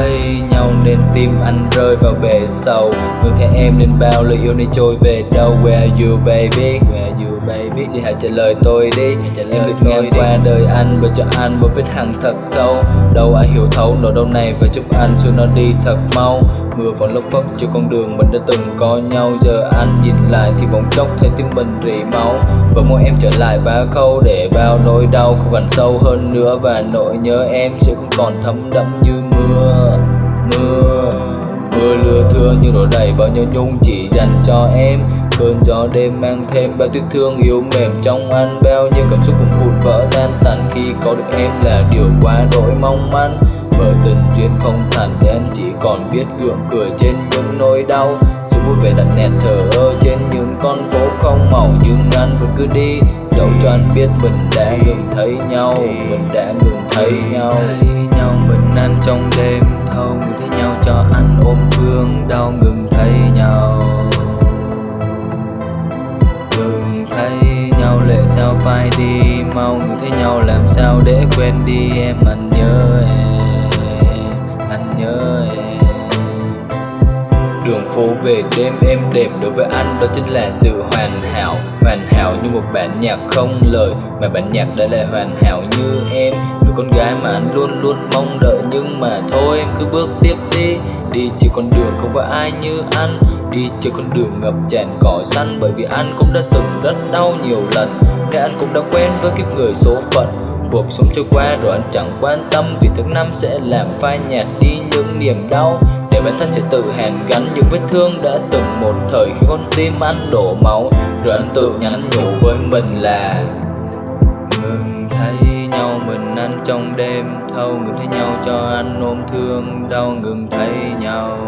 thấy nhau nên tim anh rơi vào bể sầu. Ngừng thấy em nên bao lời yêu này trôi về đâu. Where are you baby? Where are you baby? Xin hãy trả lời tôi đi. Trả lời Em được ngang qua đời anh và cho anh một vết hằn thật sâu. Đâu ai hiểu thấu nỗi đau này và chúc anh cho nó đi thật mau Mưa vẫn lốc phất cho con đường mình đã từng có nhau. Giờ anh nhìn lại thì bỗng chốc thấy tim mình rỉ máu. Và muốn em trở lại và khâu để bao nỗi đau không còn sâu hơn nữa. Và nỗi nhớ em sẽ không còn thấm đẫm như mưa Mưa Mưa lưa thưa như đổ đầy bao nhiêu nhung chỉ dành cho em. Cơn gió đêm mang thêm bao tiếc thương yếu mềm trong anh. Bao nhiêu cảm xúc cũng vụn vỡ tan tành khi có được em là điều quá đỗi mong manh. Bởi tình duyên không thành nên chỉ còn biết gượng cười trên những nỗi đau. Sự vui vẻ đặt nẹt thờ ơ trên những con phố không màu, Nhưng anh vẫn cứ đi. Dẫu cho anh biết mình đã ngừng thấy nhau, Mình đã ngừng thấy nhau. Thấy nhau mình anh trong đêm thâu Ngừng thấy nhau cho anh ôm thương, đau ngừng thấy nhau. Ngừng thấy nhau, lệ sao phai đi Mau ngừng thấy nhau làm sao để quên đi em, Anh nhớ. Phố về đêm êm đềm đối với anh, đó chính là sự hoàn hảo. Hoàn hảo như một bản nhạc không lời, Mà bản nhạc đã lại hoàn hảo như em. Người con gái mà anh luôn luôn mong đợi, Nhưng mà thôi, em cứ bước tiếp đi. Đi trên con đường không có ai như anh. Đi trên con đường ngập tràn cỏ xanh, Bởi vì anh cũng đã từng rất đau nhiều lần. Nên anh cũng đã quen với kiếp người số phận. Cuộc sống trôi qua rồi anh chẳng quan tâm, Vì tháng năm sẽ làm phai nhạt đi những niềm đau. Để bản thân sẽ tự hàn gắn những vết thương đã từng một thời Khi con tim anh đổ máu. Rồi anh tự nhắn nhủ với mình là, Ngừng thấy nhau mình anh trong đêm thâu, Ngừng thấy nhau cho anh ôm thương đau, Ngừng thấy nhau.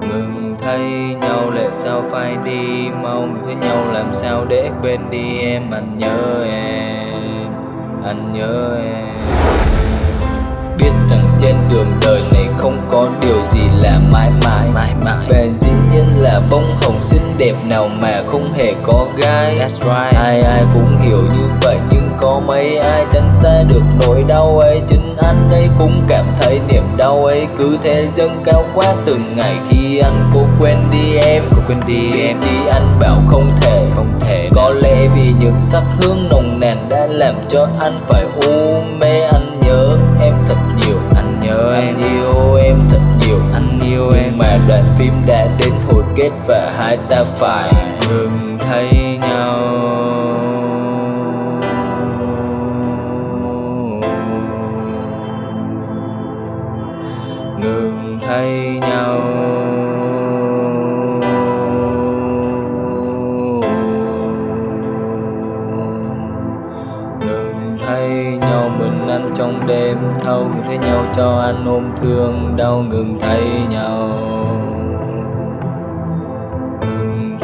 Ngừng thấy nhau lệ sao phai đi Mau, ngừng thấy nhau làm sao để quên đi em, Anh nhớ em, Anh nhớ em. Biết rằng trên không có điều gì là mãi mãi. Mãi mãi. Và dĩ nhiên là bông hồng xinh đẹp nào mà không hề có gai. That's right. Ai ai cũng hiểu như vậy nhưng có mấy ai tránh xa được nỗi đau ấy. Chính anh đây cũng cảm thấy niềm đau ấy. Cứ thế dâng cao quá từng ngày Khi anh cố quên đi em. Cố quên đi em. Chỉ anh bảo không thể. Không thể. Có lẽ vì những sắc hương nồng nàn đã làm cho anh phải u mê. Anh nhớ em phim đã đến hồi kết và hai ta phải ngừng thấy nhau. Ngừng thấy nhau. Ngừng thấy nhau, mình anh trong đêm thâu, ngừng thấy nhau cho anh ôm thương đau, ngừng thấy nhau.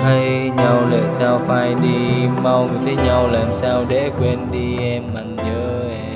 Hay thấy nhau, lệ sao phai đi, mau người thấy nhau, làm sao để quên đi, em anh nhớ em.